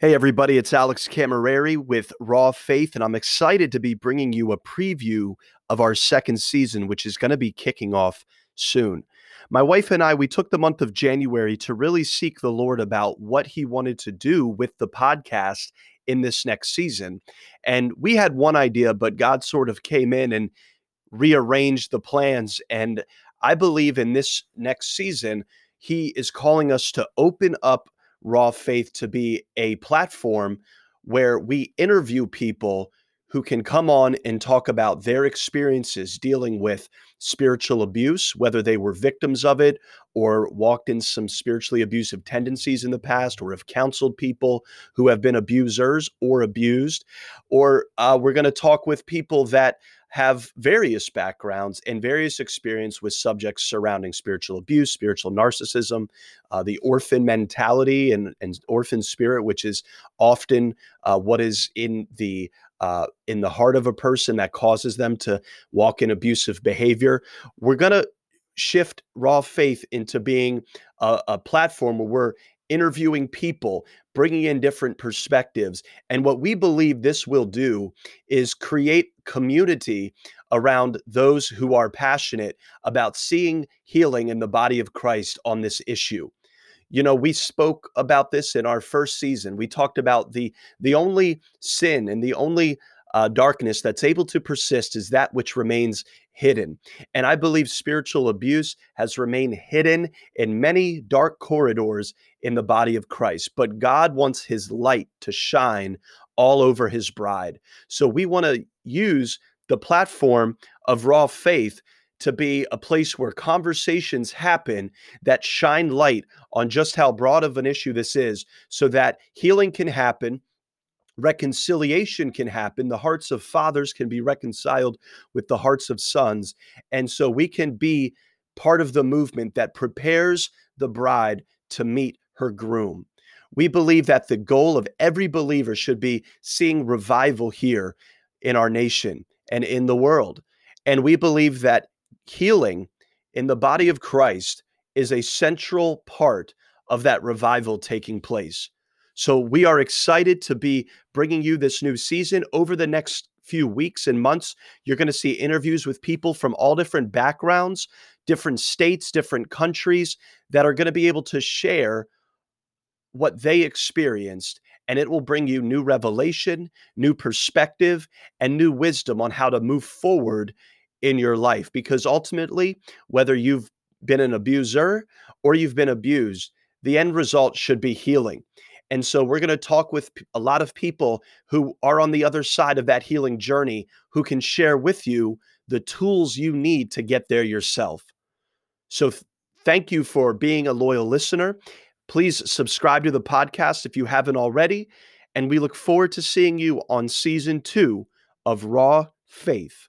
Hey, everybody, it's Alex Camerari with Raw Faith, and I'm excited to be bringing you a preview of our second season, which is going to be kicking off soon. My wife and I, we took the month of January to really seek the Lord about what He wanted to do with the podcast in this next season. And we had one idea, but God sort of came in and rearranged the plans. And I believe in this next season, He is calling us to open up Raw Faith to be a platform where we interview people who can come on and talk about their experiences dealing with spiritual abuse, whether they were victims of it or walked in some spiritually abusive tendencies in the past, or have counseled people who have been abusers or abused. Or uh, we're going to talk with people that have various backgrounds and various experience with subjects surrounding spiritual abuse, spiritual narcissism, uh, the orphan mentality and, and orphan spirit, which is often uh, what is in the uh, in the heart of a person that causes them to walk in abusive behavior. We're gonna shift raw faith into being a, a platform where we're interviewing people, bringing in different perspectives. And what we believe this will do is create community around those who are passionate about seeing healing in the body of Christ on this issue. You know, we spoke about this in our first season. We talked about the the only sin and the only uh, darkness that's able to persist is that which remains hidden. And I believe spiritual abuse has remained hidden in many dark corridors in the body of Christ. But God wants his light to shine all over his bride. So we want to use the platform of raw faith to be a place where conversations happen that shine light on just how broad of an issue this is so that healing can happen reconciliation can happen. The hearts of fathers can be reconciled with the hearts of sons. And so we can be part of the movement that prepares the bride to meet her groom. We believe that the goal of every believer should be seeing revival here in our nation and in the world. And we believe that healing in the body of Christ is a central part of that revival taking place. So we are excited to be bringing you this new season over the next few weeks and months. You're going to see interviews with people from all different backgrounds, different states, different countries that are going to be able to share what they experienced and it will bring you new revelation, new perspective, and new wisdom on how to move forward in your life. Because ultimately, whether you've been an abuser or you've been abused, the end result should be healing. And so we're going to talk with a lot of people who are on the other side of that healing journey who can share with you the tools you need to get there yourself. So th- thank you for being a loyal listener. Please subscribe to the podcast if you haven't already. And we look forward to seeing you on season two of Raw Faith.